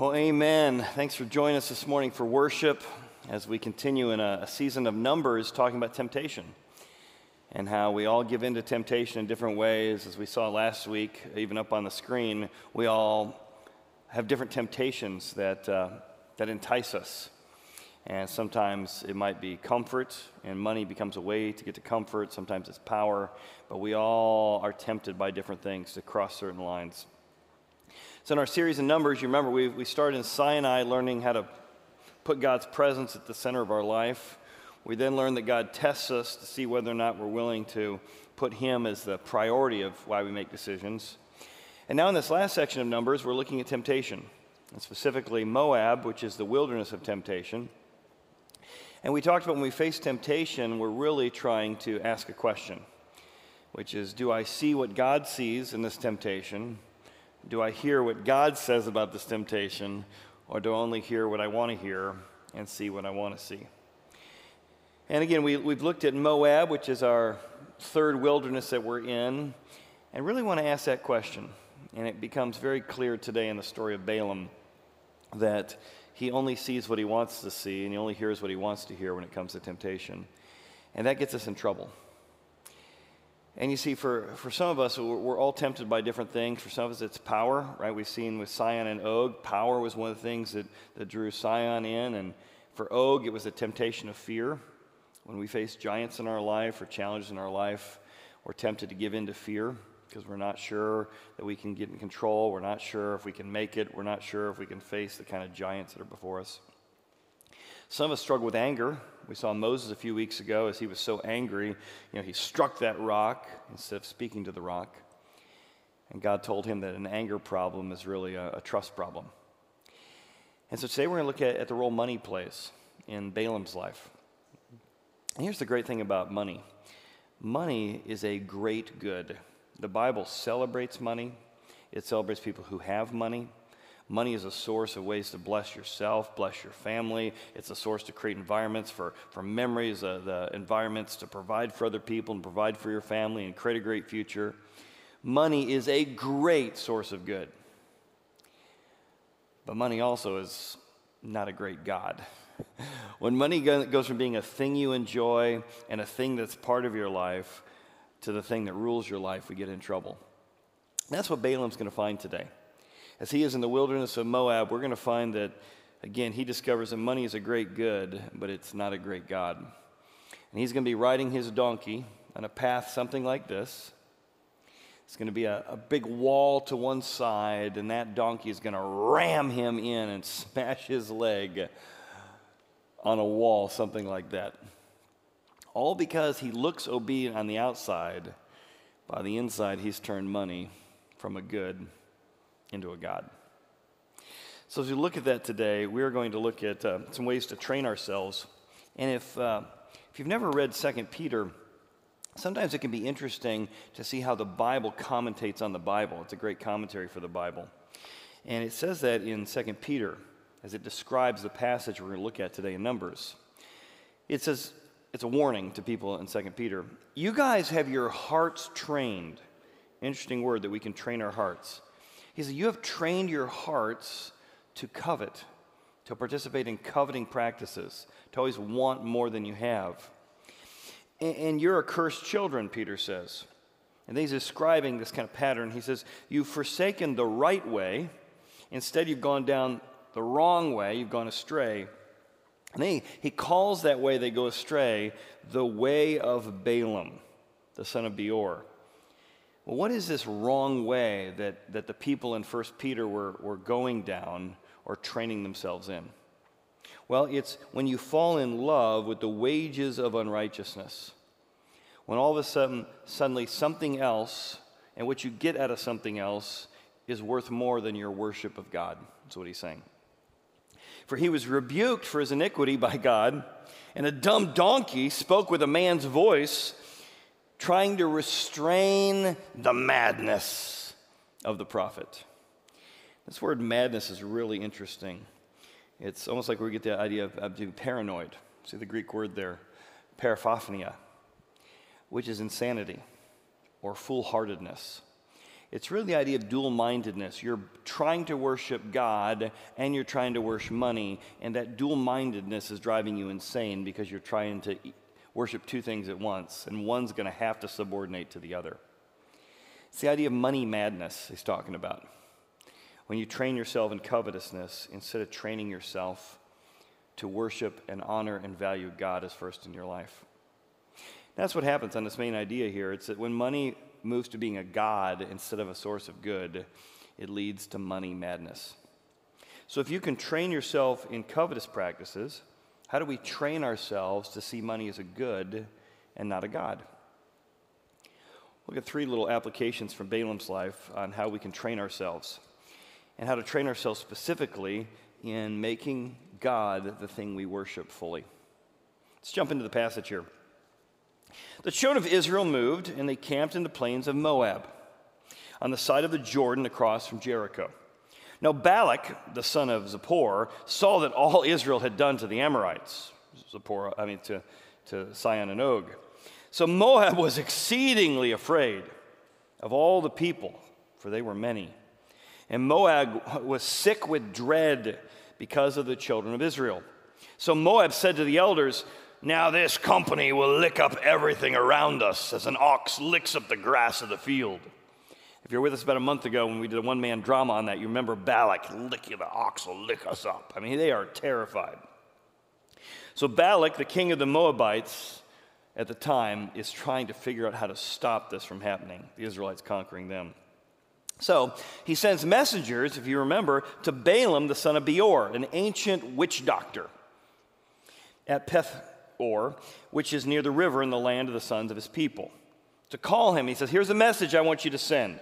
Well, amen. Thanks for joining us this morning for worship as we continue in a, a, season of Numbers talking about temptation and how we all give in to temptation in different ways. As we saw last week, even up on the screen, we all have different temptations that, uh, that entice us. And sometimes it might be comfort, and money becomes a way to get to comfort. Sometimes it's power, but we all are tempted by different things to cross certain lines. So, in our series of Numbers, you remember we, we started in Sinai learning how to put God's presence at the center of our life. We then learned that God tests us to see whether or not we're willing to put Him as the priority of why we make decisions. And now, in this last section of Numbers, we're looking at temptation, and specifically Moab, which is the wilderness of temptation. And we talked about when we face temptation, we're really trying to ask a question, which is Do I see what God sees in this temptation? Do I hear what God says about this temptation, or do I only hear what I want to hear and see what I want to see? And again, we, we've looked at Moab, which is our third wilderness that we're in, and really want to ask that question. And it becomes very clear today in the story of Balaam that he only sees what he wants to see and he only hears what he wants to hear when it comes to temptation. And that gets us in trouble. And you see, for, for some of us, we're, we're, all tempted by different things. For some of us, it's power, right? We've seen with Sihon and Og, power was one of the things that, that drew Sihon in. And for Og, it was a temptation of fear. When we face giants in our life or challenges in our life, we're tempted to give in to fear because we're not sure that we can get in control. We're not sure if we can make it. We're not sure if we can face the kind of giants that are before us. Some of us struggle with anger. We saw Moses a few weeks ago as he was so angry, you know, he struck that rock instead of speaking to the rock. And God told him that an anger problem is really a, a trust problem. And so today we're going to look at, at the role money plays in Balaam's life. And here's the great thing about money money is a great good. The Bible celebrates money, it celebrates people who have money. Money is a source of ways to bless yourself, bless your family. It's a source to create environments for, for memories, uh, the environments to provide for other people and provide for your family and create a great future. Money is a great source of good. But money also is not a great God. when money goes from being a thing you enjoy and a thing that's part of your life to the thing that rules your life, we get in trouble. That's what Balaam's going to find today. As he is in the wilderness of Moab, we're going to find that, again, he discovers that money is a great good, but it's not a great God. And he's going to be riding his donkey on a path something like this. It's going to be a, a big wall to one side, and that donkey is going to ram him in and smash his leg on a wall, something like that. All because he looks obedient on the outside. By the inside, he's turned money from a good into a God. So, as we look at that today, we are going to look at uh, some ways to train ourselves. And if, uh, if you've never read 2 Peter, sometimes it can be interesting to see how the Bible commentates on the Bible. It's a great commentary for the Bible. And it says that in 2 Peter, as it describes the passage we're going to look at today in Numbers. It says, it's a warning to people in 2 Peter. You guys have your hearts trained. Interesting word that we can train our hearts. He said, You have trained your hearts to covet, to participate in coveting practices, to always want more than you have. And, and you're accursed children, Peter says. And he's describing this kind of pattern. He says, You've forsaken the right way. Instead, you've gone down the wrong way. You've gone astray. And he, he calls that way they go astray the way of Balaam, the son of Beor. Well, what is this wrong way that, that the people in 1 Peter were, were going down or training themselves in? Well, it's when you fall in love with the wages of unrighteousness. When all of a sudden, suddenly something else, and what you get out of something else, is worth more than your worship of God. That's what he's saying. For he was rebuked for his iniquity by God, and a dumb donkey spoke with a man's voice trying to restrain the madness of the prophet. This word madness is really interesting. It's almost like we get the idea of, of being paranoid. See the Greek word there, paraphronia, which is insanity or foolhardiness. It's really the idea of dual mindedness. You're trying to worship God and you're trying to worship money, and that dual mindedness is driving you insane because you're trying to worship two things at once, and one's going to have to subordinate to the other. It's the idea of money madness he's talking about. When you train yourself in covetousness instead of training yourself to worship and honor and value God as first in your life. That's what happens on this main idea here. It's that when money moves to being a God instead of a source of good, it leads to money madness. So, if you can train yourself in covetous practices, how do we train ourselves to see money as a good and not a God? Look at three little applications from Balaam's life on how we can train ourselves and how to train ourselves specifically in making God the thing we worship fully. Let's jump into the passage here. The children of Israel moved, and they camped in the plains of Moab, on the side of the Jordan across from Jericho. Now Balak, the son of Zippor, saw that all Israel had done to the Amorites, Zippor, I mean to, to Sihon and Og. So Moab was exceedingly afraid of all the people, for they were many. And Moab was sick with dread because of the children of Israel. So Moab said to the elders, now this company will lick up everything around us as an ox licks up the grass of the field. If you're with us about a month ago when we did a one man drama on that, you remember Balak licking the ox will lick us up. I mean, they are terrified. So Balak, the king of the Moabites at the time, is trying to figure out how to stop this from happening, the Israelites conquering them. So he sends messengers, if you remember, to Balaam, the son of Beor, an ancient witch doctor at Peth or, which is near the river in the land of the sons of his people. To call him, he says, Here's a message I want you to send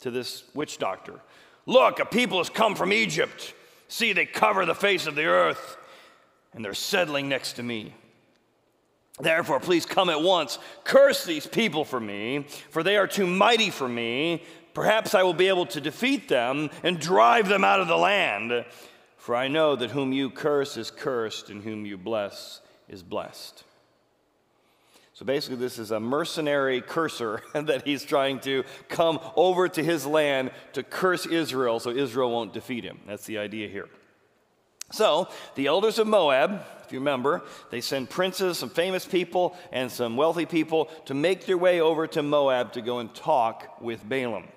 to this witch doctor. Look, a people has come from Egypt. See, they cover the face of the earth, and they're settling next to me. Therefore, please come at once. Curse these people for me, for they are too mighty for me. Perhaps I will be able to defeat them and drive them out of the land. For I know that whom you curse is cursed, and whom you bless is blessed. So basically, this is a mercenary cursor that he's trying to come over to his land to curse Israel so Israel won't defeat him. That's the idea here. So, the elders of Moab, if you remember, they send princes, some famous people, and some wealthy people to make their way over to Moab to go and talk with Balaam.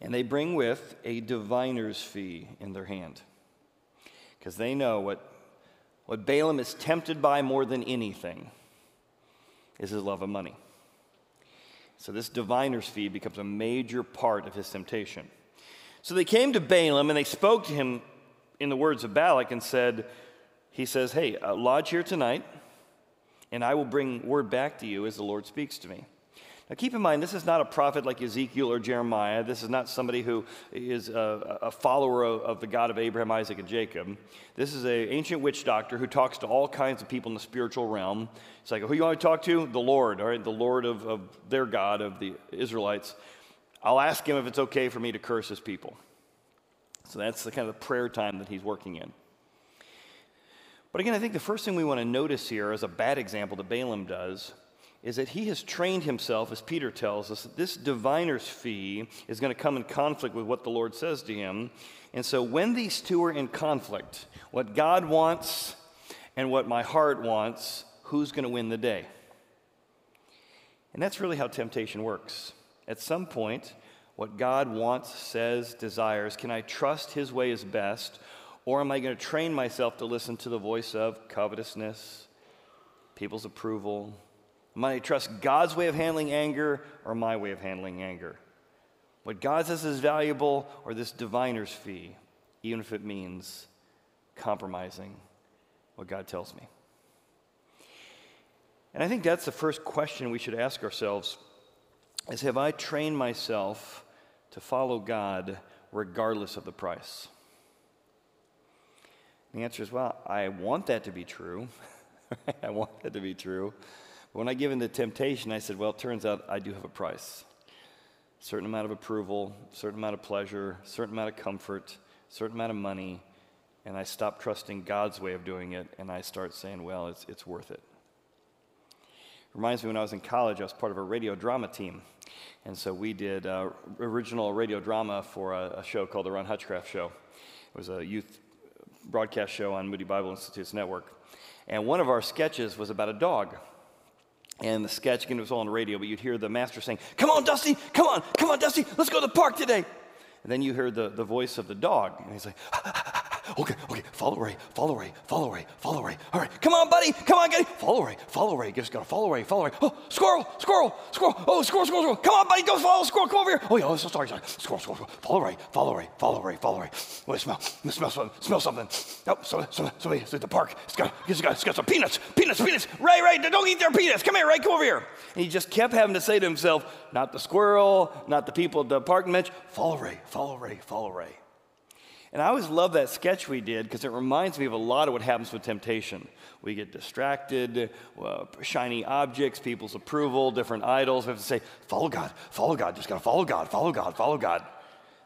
And they bring with a diviner's fee in their hand because they know what what Balaam is tempted by more than anything is his love of money. So, this diviner's fee becomes a major part of his temptation. So, they came to Balaam and they spoke to him in the words of Balak and said, He says, Hey, uh, lodge here tonight, and I will bring word back to you as the Lord speaks to me. Now, keep in mind, this is not a prophet like Ezekiel or Jeremiah. This is not somebody who is a, a follower of, of, the God of Abraham, Isaac, and Jacob. This is an ancient witch doctor who talks to all kinds of people in the spiritual realm. It's like, who you want to talk to? The Lord, all right? The Lord of, of their God, of the Israelites. I'll ask him if it's okay for me to curse his people. So that's the kind of prayer time that he's working in. But again, I think the first thing we want to notice here is a bad example that Balaam does is that he has trained himself, as Peter tells us, that this diviner's fee is going to come in conflict with what the Lord says to him. And so when these two are in conflict, what God wants and what my heart wants, who's going to win the day? And that's really how temptation works. At some point, what God wants, says, desires, can I trust his way is best? Or am I going to train myself to listen to the voice of covetousness, people's approval, Am I to trust God's way of handling anger or my way of handling anger? What God says is valuable or this diviner's fee, even if it means compromising what God tells me? And I think that's the first question we should ask ourselves is have I trained myself to follow God regardless of the price? The answer is well, I want that to be true. I want that to be true. When I give in to temptation, I said, well, it turns out I do have a price. Certain amount of approval, certain amount of pleasure, certain amount of comfort, certain amount of money. And I stop trusting God's way of doing it, and I start saying, well, it's, it's worth it. Reminds me when I was in college, I was part of a radio drama team. And so we did uh, original radio drama for a, a, show called The Ron Hutchcraft Show. It was a youth broadcast show on Moody Bible Institute's network. And one of our sketches was about a dog. And the sketch, again, it was all on the radio, but you'd hear the master saying, Come on, Dusty, come on, come on, Dusty, let's go to the park today. And then you heard the, the voice of the dog, and he's like, okay, okay, follow Ray, follow Ray, follow Ray, follow Ray. All right, come on, buddy, come on, buddy, follow Ray, follow Ray. Just gotta follow Ray, follow Ray. Oh, squirrel, squirrel, squirrel. Oh, squirrel, squirrel, squirrel. Come on, buddy, go follow squirrel. Come over here. Oh yeah, oh, so sorry, sorry. Squirrel, squirrel, squirrel. Follow Ray, follow Ray, follow Ray, follow Ray. What smell? Smell something. Smell something. Oh, somebody, somebody, somebody. It's at the park. It's got, it's got, it's got some peanuts, peanuts, peanuts. Ray, Ray, don't eat their peanuts. Come here, Ray, come over here. And he just kept having to say to himself, not the squirrel, not the people at the park bench. Follow Ray, follow Ray, follow Ray. And I always love that sketch we did because it reminds me of a lot of what happens with temptation. We get distracted, uh, shiny objects, people's approval, different idols. We have to say, follow God, follow God, just got to follow God, follow God, follow God.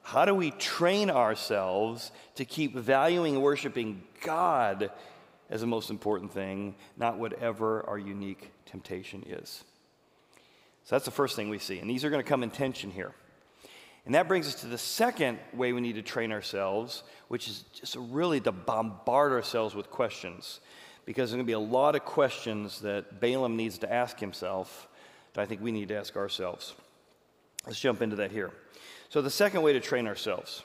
How do we train ourselves to keep valuing and worshiping God as the most important thing, not whatever our unique temptation is? So that's the first thing we see. And these are going to come in tension here. And that brings us to the second way we need to train ourselves, which is just really to bombard ourselves with questions. Because there's going to be a lot of questions that Balaam needs to ask himself that I think we need to ask ourselves. Let's jump into that here. So, the second way to train ourselves.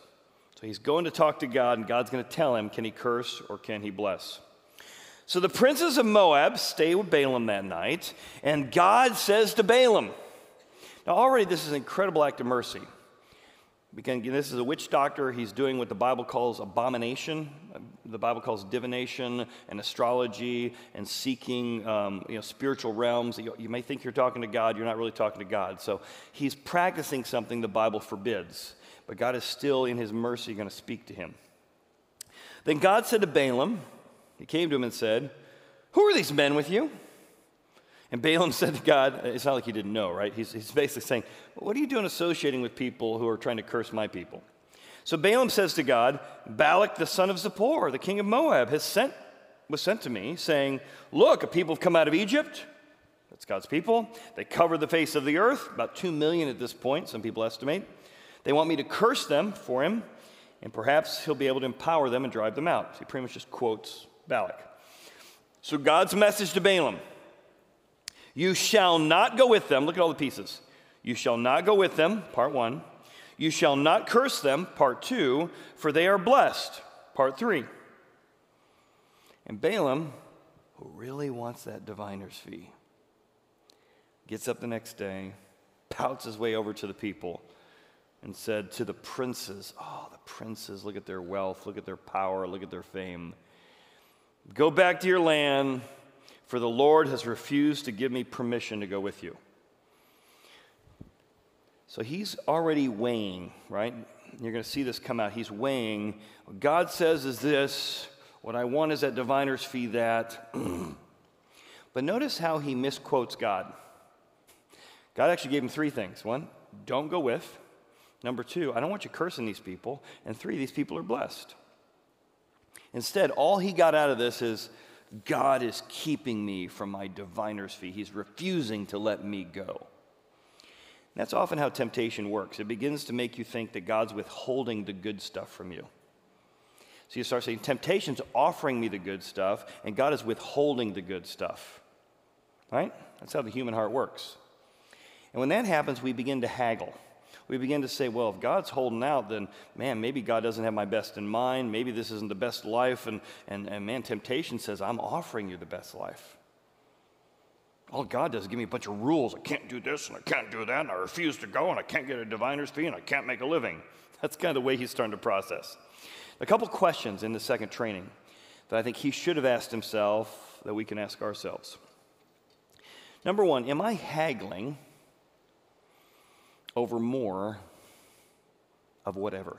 So, he's going to talk to God, and God's going to tell him can he curse or can he bless? So, the princes of Moab stay with Balaam that night, and God says to Balaam, now, already this is an incredible act of mercy. Again, this is a witch doctor. He's doing what the Bible calls abomination. The Bible calls divination and astrology and seeking um, you know, spiritual realms. You, you may think you're talking to God, you're not really talking to God. So he's practicing something the Bible forbids, but God is still, in his mercy, going to speak to him. Then God said to Balaam, He came to him and said, Who are these men with you? And Balaam said to God, it's not like he didn't know, right? He's, he's basically saying, What are you doing associating with people who are trying to curse my people? So Balaam says to God, Balak, the son of Zippor, the king of Moab, has sent, was sent to me, saying, Look, a people have come out of Egypt. That's God's people. They cover the face of the earth, about two million at this point, some people estimate. They want me to curse them for him, and perhaps he'll be able to empower them and drive them out. He pretty much just quotes Balak. So God's message to Balaam you shall not go with them. Look at all the pieces. You shall not go with them, part one. You shall not curse them, part two, for they are blessed, part three. And Balaam, who really wants that diviner's fee, gets up the next day, pouts his way over to the people, and said to the princes, Oh, the princes, look at their wealth, look at their power, look at their fame. Go back to your land for the Lord has refused to give me permission to go with you. So he's already weighing, right? You're going to see this come out. He's weighing. What God says is this. What I want is that diviner's fee that. but notice how he misquotes God. God actually gave him three things. One, don't go with. Number two, I don't want you cursing these people. And three, these people are blessed. Instead, all he got out of this is God is keeping me from my diviner's fee. He's refusing to let me go. That's often how temptation works. It begins to make you think that God's withholding the good stuff from you. So you start saying, Temptation's offering me the good stuff, and God is withholding the good stuff. Right? That's how the human heart works. And when that happens, we begin to haggle we begin to say, well, if God's holding out, then man, maybe God doesn't have my best in mind. Maybe this isn't the best life. And, and, and man, temptation says, I'm offering you the best life. All God does is give me a bunch of rules. I can't do this and I can't do that, and I refuse to go, and I can't get a diviner's fee, and I can't make a living. That's kind of the way he's starting to process. A couple questions in the second training that I think he should have asked himself that we can ask ourselves. Number one, am I haggling over more of whatever.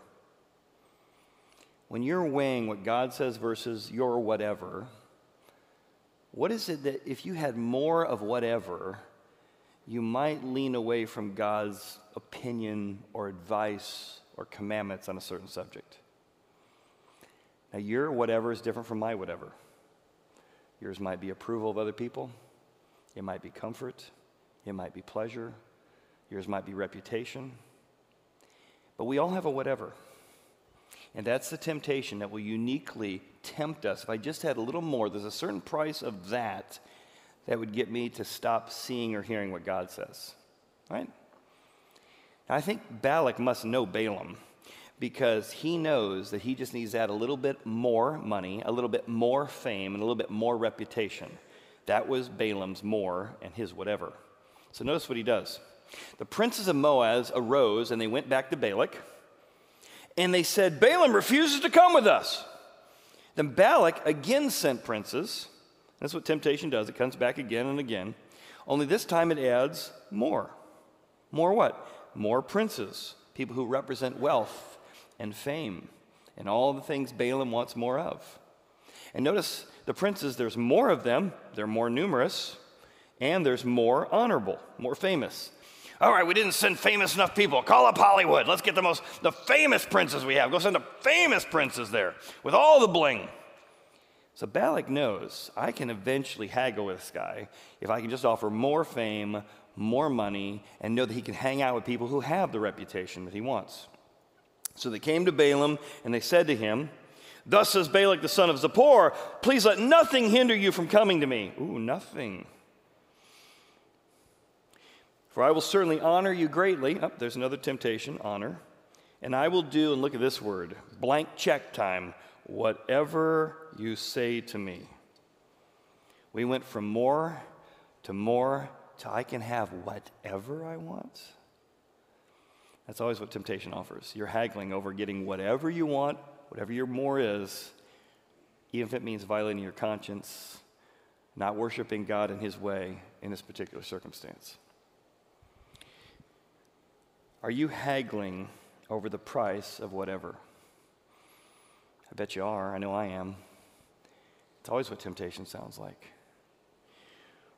When you're weighing what God says versus your whatever, what is it that if you had more of whatever, you might lean away from God's opinion or advice or commandments on a certain subject? Now, your whatever is different from my whatever. Yours might be approval of other people. It might be comfort. It might be pleasure. Yours might be reputation. But we all have a whatever. And that's the temptation that will uniquely tempt us. If I just had a little more, there's a certain price of that that would get me to stop seeing or hearing what God says. Right? I think Balak must know Balaam because he knows that he just needs to add a little bit more money, a little bit more fame, and a little bit more reputation. That was Balaam's more and his whatever. So notice what he does. The princes of Moab arose and they went back to Balak and they said, Balaam refuses to come with us. Then Balak again sent princes. That's what temptation does, it comes back again and again. Only this time it adds more. More what? More princes, people who represent wealth and fame and all the things Balaam wants more of. And notice the princes, there's more of them, they're more numerous, and there's more honorable, more famous. All right, we didn't send famous enough people. Call up Hollywood. Let's get the most the famous princes we have. Go send the famous princes there with all the bling. So Balak knows I can eventually haggle with this guy if I can just offer more fame, more money, and know that he can hang out with people who have the reputation that he wants. So they came to Balaam and they said to him, Thus says Balak the son of Zippor, please let nothing hinder you from coming to me. Ooh, nothing. For I will certainly honor you greatly. Oh, there's another temptation honor. And I will do, and look at this word blank check time, whatever you say to me. We went from more to more to I can have whatever I want. That's always what temptation offers. You're haggling over getting whatever you want, whatever your more is, even if it means violating your conscience, not worshiping God in His way in this particular circumstance. Are you haggling over the price of whatever? I bet you are. I know I am. It's always what temptation sounds like.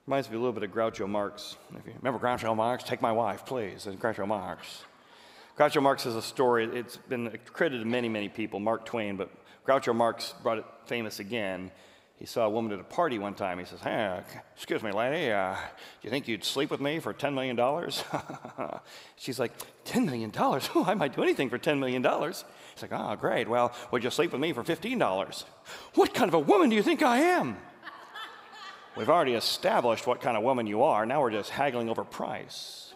Reminds me a little bit of Groucho Marx. If you remember Groucho Marx, take my wife, please. And Groucho Marx. Groucho Marx has a story. It's been credited to many, many people, Mark Twain, but Groucho Marx brought it famous again he saw a woman at a party one time. He says, Hey, excuse me, lady, uh, do you think you'd sleep with me for $10 million? She's like, $10 million? Oh, I might do anything for $10 million. He's like, Oh, great. Well, would you sleep with me for $15? What kind of a woman do you think I am? We've already established what kind of woman you are. Now we're just haggling over price.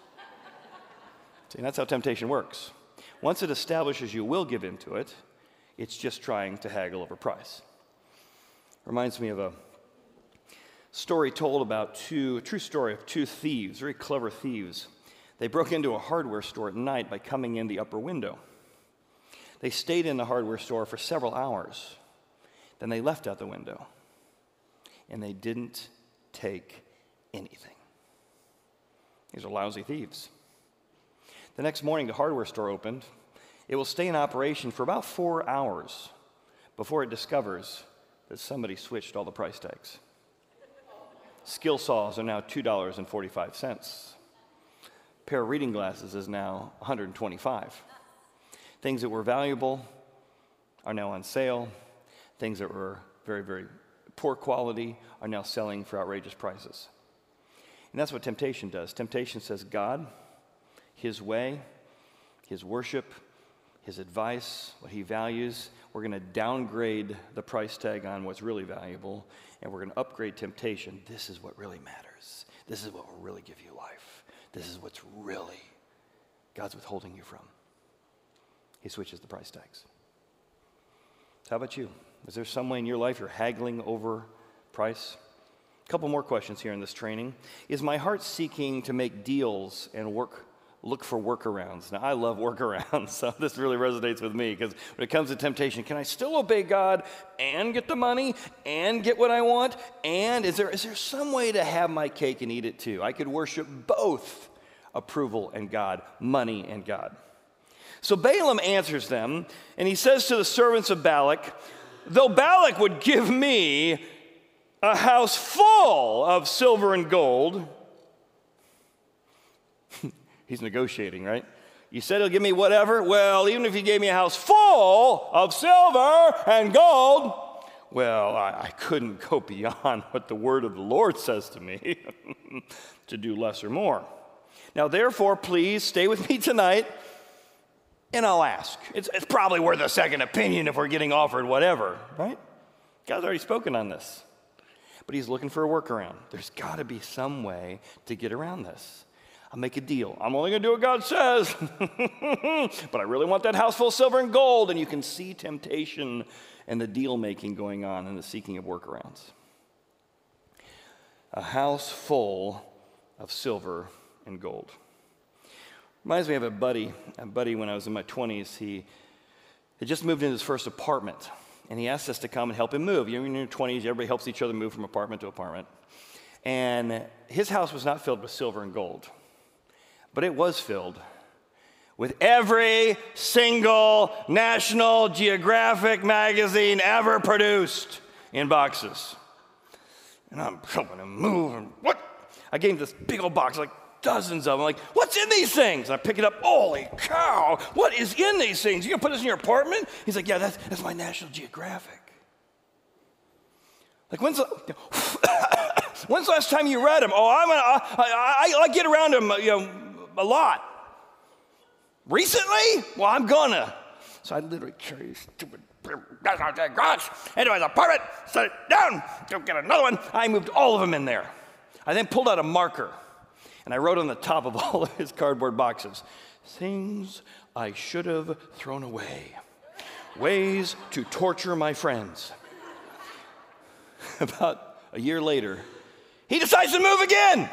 See, that's how temptation works. Once it establishes you will give into it, it's just trying to haggle over price. Reminds me of a story told about two, a true story of two thieves, very clever thieves. They broke into a hardware store at night by coming in the upper window. They stayed in the hardware store for several hours. Then they left out the window. And they didn't take anything. These are lousy thieves. The next morning, the hardware store opened. It will stay in operation for about four hours before it discovers that somebody switched all the price tags. Skill saws are now $2.45. A pair of reading glasses is now 125. Things that were valuable are now on sale. Things that were very, very poor quality are now selling for outrageous prices. And that's what temptation does. Temptation says God, His way, His worship, His advice, what He values, we're going to downgrade the price tag on what's really valuable, and we're going to upgrade temptation. This is what really matters. This is what will really give you life. This is what's really God's withholding you from. He switches the price tags. So How about you? Is there some way in your life you're haggling over price? A couple more questions here in this training. Is my heart seeking to make deals and work look for workarounds. Now, I love workarounds, so this really resonates with me because when it comes to temptation, can I still obey God and get the money and get what I want? And is there, is there some way to have my cake and eat it too? I could worship both approval and God, money and God. So Balaam answers them, and he says to the servants of Balak, Though Balak would give me a house full of silver and gold, He's negotiating, right? You said he'll give me whatever. Well, even if he gave me a house full of silver and gold, well, I, I couldn't go beyond what the word of the Lord says to me to do less or more. Now, therefore, please stay with me tonight and I'll ask. It's, it's probably worth a second opinion if we're getting offered whatever, right? God's already spoken on this. But he's looking for a workaround. There's got to be some way to get around this. I'll make a deal. I'm only going to do what God says. but I really want that house full of silver and gold. And you can see temptation and the deal making going on and the seeking of workarounds. A house full of silver and gold. Reminds me of a buddy, a buddy when I was in my 20s. He had just moved into his first apartment, and he asked us to come and help him move. You know, in your 20s, everybody helps each other move from apartment to apartment. And his house was not filled with silver and gold, but it was filled with every single National Geographic magazine ever produced in boxes. And I'm helping him move, and what? I gave him this big old box, like dozens of them. Like, what's in these things? And I pick it up. Holy cow, what is in these things? You gonna put this in your apartment? He's like, yeah, that's, that's my National Geographic. Like, when's the, when's the last time you read them? Oh, I'm gonna, I, I, I get around them, you know, a lot. Recently? Well, I'm gonna. So I literally carry this stupid garage into his apartment, set it down, go get another one. I moved all of them in there. I then pulled out a marker and I wrote on the top of all of his cardboard boxes things I should have thrown away, ways to torture my friends. About a year later, he decides to move again.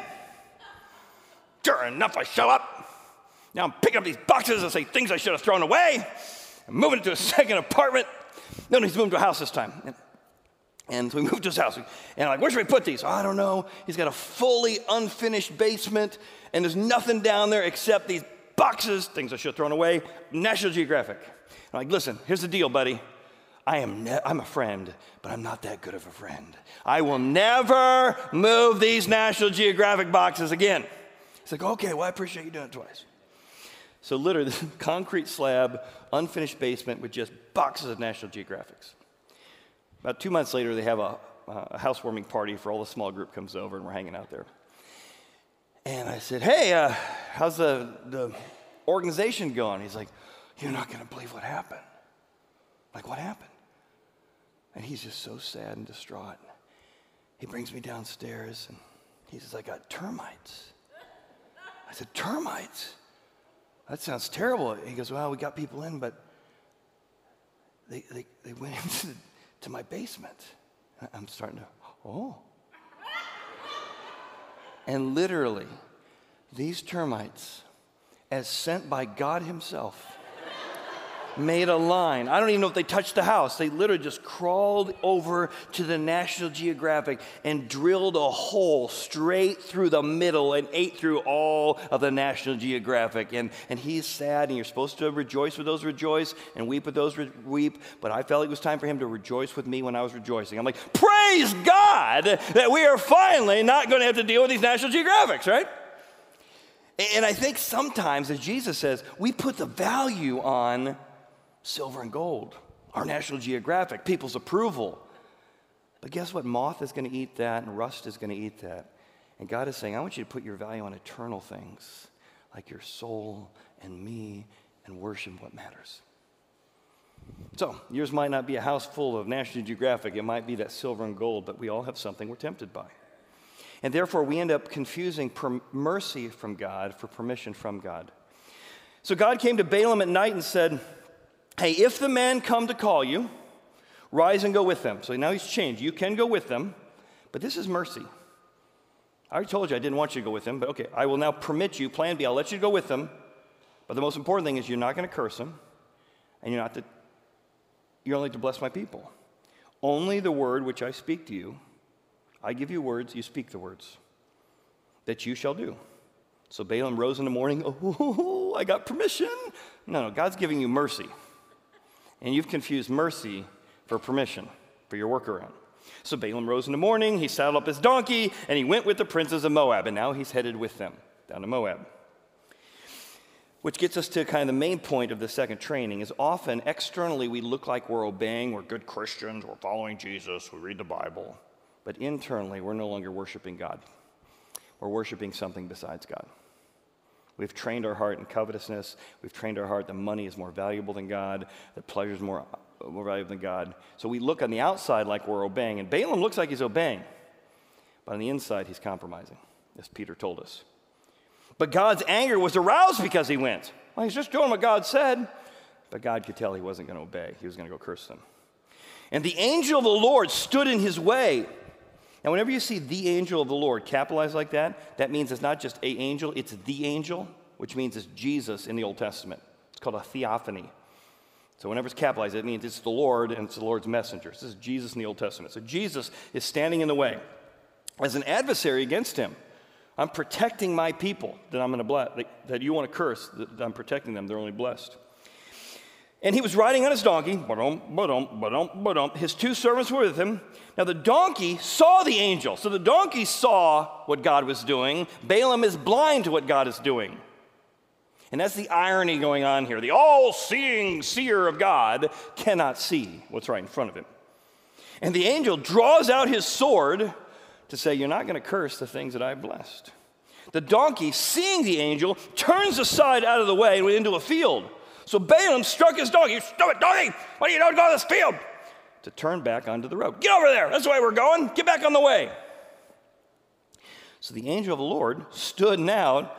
Sure enough, I show up. Now I'm picking up these boxes and say things I should have thrown away. I'm moving into a second apartment. No, he's moving to a house this time. And and so we moved to his house. And I'm like, where should we put these? I don't know. He's got a fully unfinished basement, and there's nothing down there except these boxes, things I should have thrown away, National Geographic. I'm like, listen, here's the deal, buddy. I am ne- I'm a friend, but I'm not that good of a friend. I will never move these National Geographic boxes again. He's like, okay, well, I appreciate you doing it twice. So literally, this concrete slab, unfinished basement with just boxes of National Geographics. About two months later, they have a, a housewarming party for all the small group comes over, and we're hanging out there. And I said, Hey, uh, how's the, the organization going? He's like, You're not going to believe what happened. Like, what happened? And he's just so sad and distraught. He brings me downstairs and he says, I got termites. I said, Termites? That sounds terrible. He goes, Well, we got people in, but they, they, they went into to my basement. I'm starting to, oh. and literally, these termites, as sent by God Himself, made a line. I don't even know if they touched the house. They literally just crawled over to the National Geographic and drilled a hole straight through the middle and ate through all of the National Geographic. And, and he's sad, and you're supposed to rejoice with those rejoice and weep with those re- weep. But I felt it was time for him to rejoice with me when I was rejoicing. I'm like, praise God that we are finally not going to have to deal with these National Geographics, right? And I think sometimes, as Jesus says, we put the value on silver and gold, our National Geographic, people's approval. But guess what? Moth is going to eat that, and rust is going to eat that. And God is saying, I want you to put your value on eternal things, like your soul and me and worship what matters. So, yours might not be a house full of National Geographic, it might be that silver and gold, but we all have something we're tempted by. And therefore, we end up confusing per- mercy from God for permission from God. So, God came to Balaam at night and said, Hey, if the man come to call you, rise and go with them. So now he's changed. You can go with them, but this is mercy. I already told you I didn't want you to go with them, but okay, I will now permit you, plan B, I'll let you go with them. But the most important thing is you're not going to curse them, and you're not to, you're only to bless my people. Only the word which I speak to you, I give you words, you speak the words, that you shall do. So Balaam rose in the morning, oh, I got permission. No, no, God's giving you mercy and you've confused mercy for permission, for your workaround. So Balaam rose in the morning, he saddled up his donkey, and he went with the princes of Moab, and now he's headed with them down to Moab. Which gets us to kind of the main point of the second training is often externally we look like we're obeying, we're good Christians, we're following Jesus, we read the Bible. But internally, we're no longer worshiping God. We're worshiping something besides God. We've trained our heart in covetousness. We've trained our heart that money is more valuable than God, that pleasure is more, more valuable than God. So we look on the outside like we're obeying. And Balaam looks like he's obeying, but on the inside, he's compromising, as Peter told us. But God's anger was aroused because he went. Well, he's just doing what God said. But God could tell he wasn't going to obey, he was going to go curse them. And the angel of the Lord stood in his way. Now, whenever you see the angel of the Lord capitalized like that, that means it's not just a angel, it's the angel, which means it's Jesus in the Old Testament. It's called a theophany. So whenever it's capitalized, it means it's the Lord and it's the Lord's messenger. This is Jesus in the Old Testament. So Jesus is standing in the way as an adversary against him. I'm protecting my people that I'm going to bless, that you want to curse, that I'm protecting them. They're only blessed. And he was riding on his donkey. His two servants were with him. Now the donkey saw the angel. So the donkey saw what God was doing. Balaam is blind to what God is doing. And that's the irony going on here. The all seeing seer of God cannot see what's right in front of him. And the angel draws out his sword to say, You're not going to curse the things that I've blessed. The donkey, seeing the angel, turns aside out of the way into a field. So Balaam struck his dog. You stupid donkey, what are you doing going to this field? To turn back onto the road. Get over there. That's the way we're going. Get back on the way. So the angel of the Lord stood now.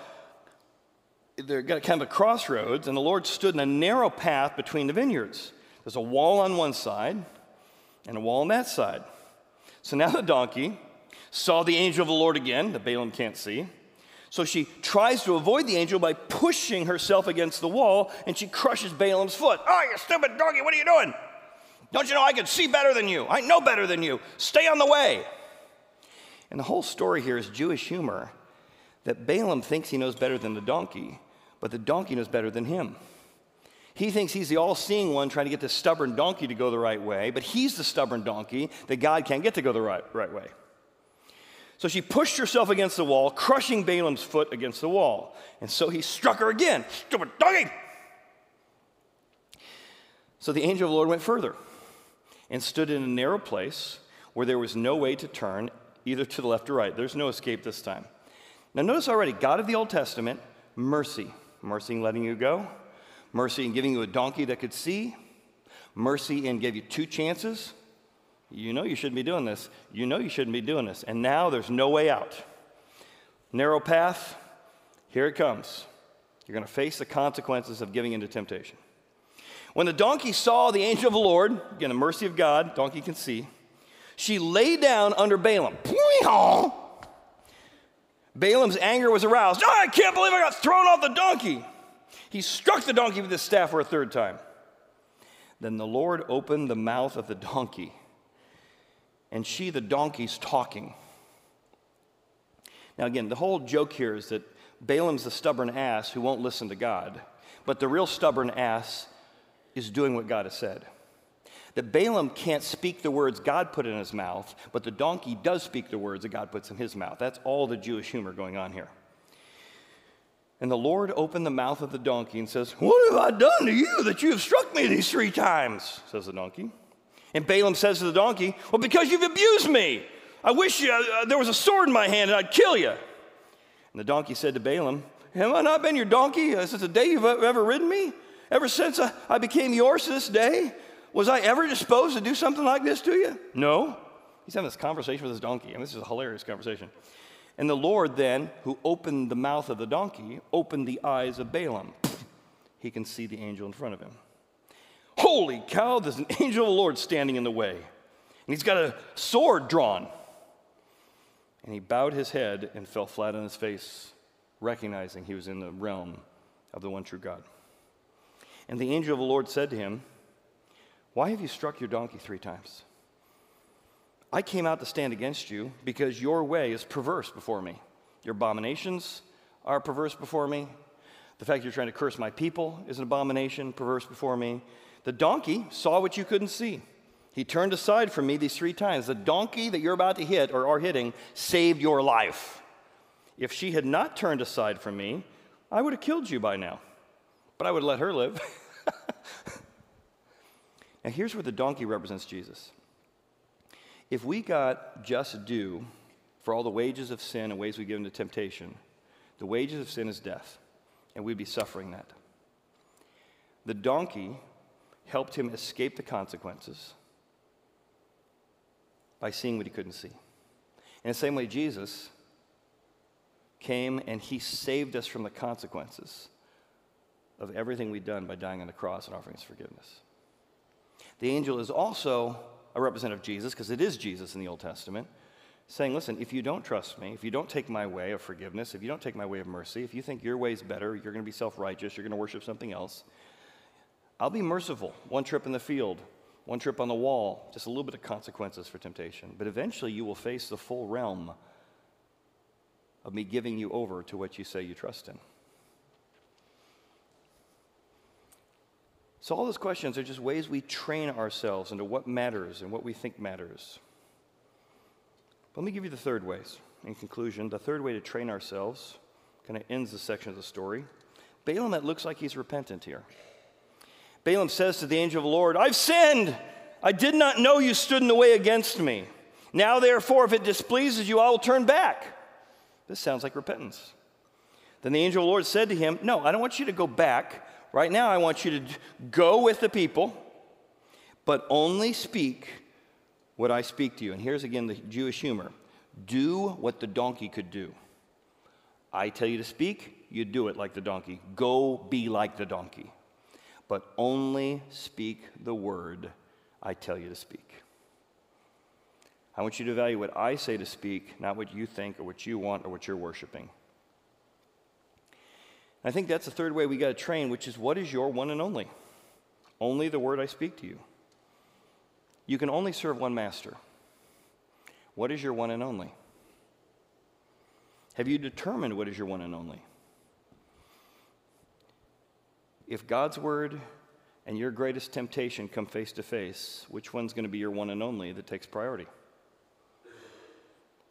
They're got kind of a crossroads, and the Lord stood in a narrow path between the vineyards. There's a wall on one side and a wall on that side. So now the donkey saw the angel of the Lord again, that Balaam can't see. So she tries to avoid the angel by pushing herself against the wall, and she crushes Balaam's foot. Oh, you stupid donkey, what are you doing? Don't you know I can see better than you? I know better than you. Stay on the way. And the whole story here is Jewish humor that Balaam thinks he knows better than the donkey, but the donkey knows better than him. He thinks he's the all seeing one trying to get the stubborn donkey to go the right way, but he's the stubborn donkey that God can't get to go the right, right way. So she pushed herself against the wall, crushing Balaam's foot against the wall. And so he struck her again. Stupid donkey! So the angel of the Lord went further and stood in a narrow place where there was no way to turn either to the left or right. There's no escape this time. Now, notice already, God of the Old Testament, mercy. Mercy in letting you go, mercy in giving you a donkey that could see, mercy in gave you two chances, you know you shouldn't be doing this. You know you shouldn't be doing this. And now there's no way out. Narrow path, here it comes. You're going to face the consequences of giving into temptation. When the donkey saw the angel of the Lord, again, the mercy of God, donkey can see, she lay down under Balaam. Balaam's anger was aroused. Oh, I can't believe I got thrown off the donkey. He struck the donkey with his staff for a third time. Then the Lord opened the mouth of the donkey and she, the donkey's talking. Now, again, the whole joke here is that Balaam's the stubborn ass who won't listen to God, but the real stubborn ass is doing what God has said. That Balaam can't speak the words God put in his mouth, but the donkey does speak the words that God puts in his mouth. That's all the Jewish humor going on here. And the Lord opened the mouth of the donkey and says, What have I done to you that you have struck me these three times? says the donkey. And Balaam says to the donkey, Well, because you've abused me. I wish you, uh, there was a sword in my hand and I'd kill you. And the donkey said to Balaam, Have I not been your donkey since the day you've ever ridden me? Ever since I, I became yours to this day? Was I ever disposed to do something like this to you? No. He's having this conversation with his donkey, and this is a hilarious conversation. And the Lord then, who opened the mouth of the donkey, opened the eyes of Balaam. He can see the angel in front of him. Holy cow, there's an angel of the Lord standing in the way. And he's got a sword drawn. And he bowed his head and fell flat on his face, recognizing he was in the realm of the one true God. And the angel of the Lord said to him, Why have you struck your donkey three times? I came out to stand against you because your way is perverse before me. Your abominations are perverse before me. The fact you're trying to curse my people is an abomination, perverse before me. The donkey saw what you couldn't see. He turned aside from me these three times. The donkey that you're about to hit or are hitting saved your life. If she had not turned aside from me, I would have killed you by now. but I would let her live. now, here's where the donkey represents Jesus. If we got just due for all the wages of sin and ways we give into temptation, the wages of sin is death, and we'd be suffering that. The donkey helped him escape the consequences by seeing what he couldn't see. In the same way, Jesus came and he saved us from the consequences of everything we've done by dying on the cross and offering us forgiveness. The angel is also a representative of Jesus, because it is Jesus in the Old Testament, saying, Listen, if you don't trust me, if you don't take my way of forgiveness, if you don't take my way of mercy, if you think your way is better, you're going to be self righteous, you're going to worship something else, I'll be merciful. One trip in the field, one trip on the wall, just a little bit of consequences for temptation. But eventually you will face the full realm of me giving you over to what you say you trust in. So, all those questions are just ways we train ourselves into what matters and what we think matters. Let me give you the third ways. In conclusion, the third way to train ourselves kind of ends the section of the story. Balaam, that looks like he's repentant here. Balaam says to the angel of the Lord, I've sinned. I did not know you stood in the way against me. Now, therefore, if it displeases you, I will turn back. This sounds like repentance. Then the angel of the Lord said to him, No, I don't want you to go back. Right now, I want you to go with the people, but only speak what I speak to you. And here's again the Jewish humor do what the donkey could do. I tell you to speak, you do it like the donkey. Go be like the donkey but only speak the word I tell you to speak. I want you to value what I say to speak, not what you think or what you want or what you're worshiping. I think that's the third way we got to train, which is what is your one and only? Only the word I speak to you. You can only serve one master. What is your one and only? Have you determined what is your one and only? If God's word and your greatest temptation come face to face, which one's going to be your one and only that takes priority?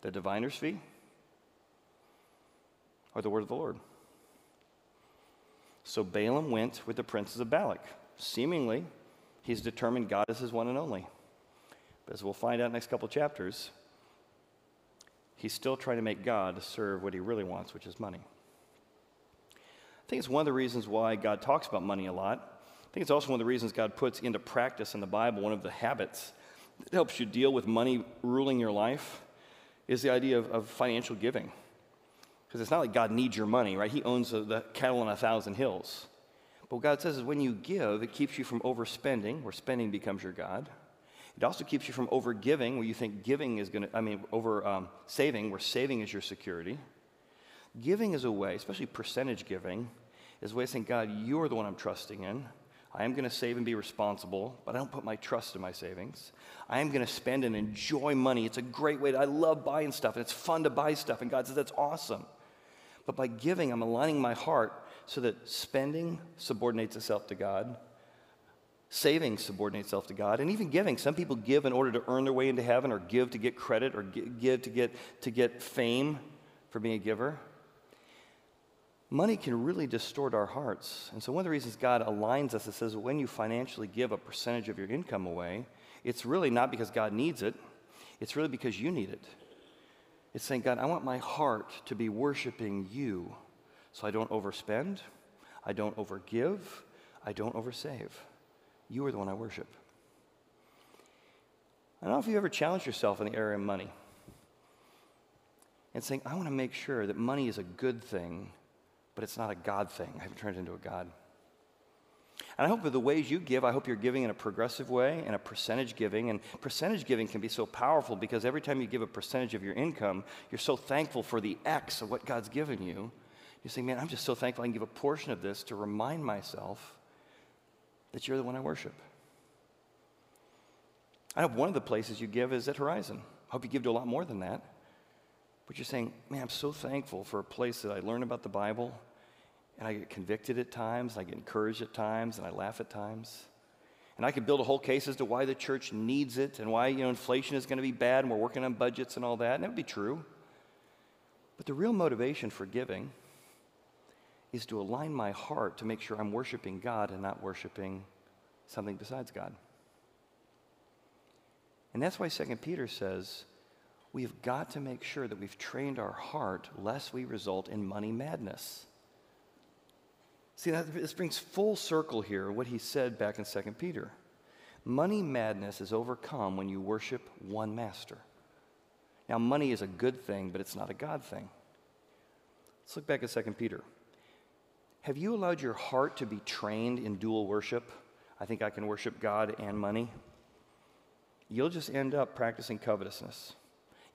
The diviner's fee or the word of the Lord? So Balaam went with the princes of Balak. Seemingly, he's determined God is his one and only. But as we'll find out next couple chapters, he's still trying to make God serve what he really wants, which is money. I think it's one of the reasons why God talks about money a lot. I think it's also one of the reasons God puts into practice in the Bible one of the habits that helps you deal with money ruling your life is the idea of, of financial giving. Because it's not like God needs your money, right? He owns the, the cattle on a thousand hills. But what God says is when you give, it keeps you from overspending, where spending becomes your God. It also keeps you from overgiving, where you think giving is going to, I mean, over um, saving, where saving is your security. Giving is a way, especially percentage giving, is a way of saying, God, you're the one I'm trusting in. I am going to save and be responsible, but I don't put my trust in my savings. I am going to spend and enjoy money. It's a great way. To, I love buying stuff, and it's fun to buy stuff, and God says that's awesome. But by giving, I'm aligning my heart so that spending subordinates itself to God, saving subordinates itself to God, and even giving. Some people give in order to earn their way into heaven, or give to get credit, or give to get, to get fame for being a giver money can really distort our hearts. And so, one of the reasons God aligns us, it says when you financially give a percentage of your income away, it's really not because God needs it, it's really because you need it. It's saying, God, I want my heart to be worshiping you so I don't overspend, I don't overgive, I don't oversave. You are the one I worship. I don't know if you ever challenged yourself in the area of money and saying, I want to make sure that money is a good thing but it's not a God thing. I haven't turned it into a God. And I hope with the ways you give, I hope you're giving in a progressive way and a percentage giving. And percentage giving can be so powerful because every time you give a percentage of your income, you're so thankful for the X of what God's given you. You say, man, I'm just so thankful I can give a portion of this to remind myself that you're the one I worship. I hope one of the places you give is at Horizon. I hope you give to a lot more than that. But you're saying, man, I'm so thankful for a place that I learn about the Bible and I get convicted at times, I get encouraged at times, and I laugh at times. And I could build a whole case as to why the church needs it and why, you know, inflation is going to be bad and we're working on budgets and all that, and that would be true. But the real motivation for giving is to align my heart to make sure I'm worshiping God and not worshiping something besides God. And that's why 2 Peter says we've got to make sure that we've trained our heart lest we result in money madness. See, that, this brings full circle here what he said back in 2 Peter. Money madness is overcome when you worship one master. Now, money is a good thing, but it's not a God thing. Let's look back at 2 Peter. Have you allowed your heart to be trained in dual worship? I think I can worship God and money. You'll just end up practicing covetousness.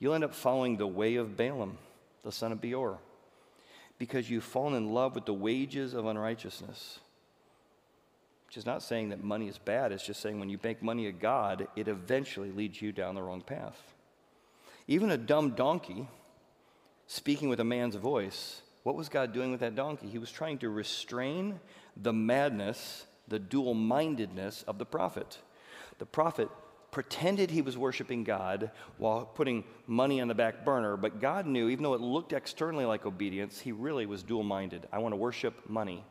You'll end up following the way of Balaam, the son of Beor, because you've fallen in love with the wages of unrighteousness. Which is not saying that money is bad, it's just saying when you make money a God, it eventually leads you down the wrong path. Even a dumb donkey speaking with a man's voice, what was God doing with that donkey? He was trying to restrain the madness, the dual mindedness of the prophet. The prophet pretended he was worshiping God while putting money on the back burner, but God knew, even though it looked externally like obedience, he really was dual minded. I want to worship money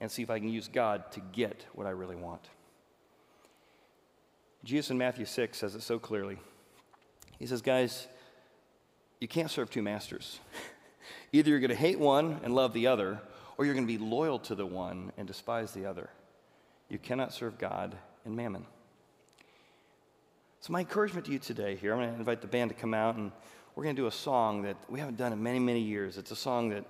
and see if I can use God to get what I really want. Jesus in Matthew 6 says it so clearly. He says, Guys, you can't serve two masters. Either you're going to hate one and love the other, or you're going to be loyal to the one and despise the other. You cannot serve God and mammon. So, my encouragement to you today here, I'm going to invite the band to come out and we're going to do a song that we haven't done in many, many years. It's a song that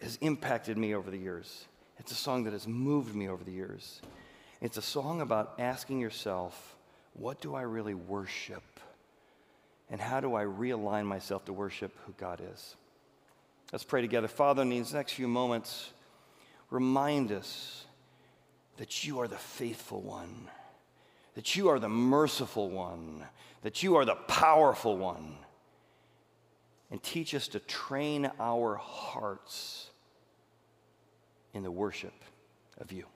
has impacted me over the years, it's a song that has moved me over the years. It's a song about asking yourself, what do I really worship? And how do I realign myself to worship who God is? Let's pray together. Father, in these next few moments, remind us that you are the faithful one, that you are the merciful one, that you are the powerful one. And teach us to train our hearts in the worship of you.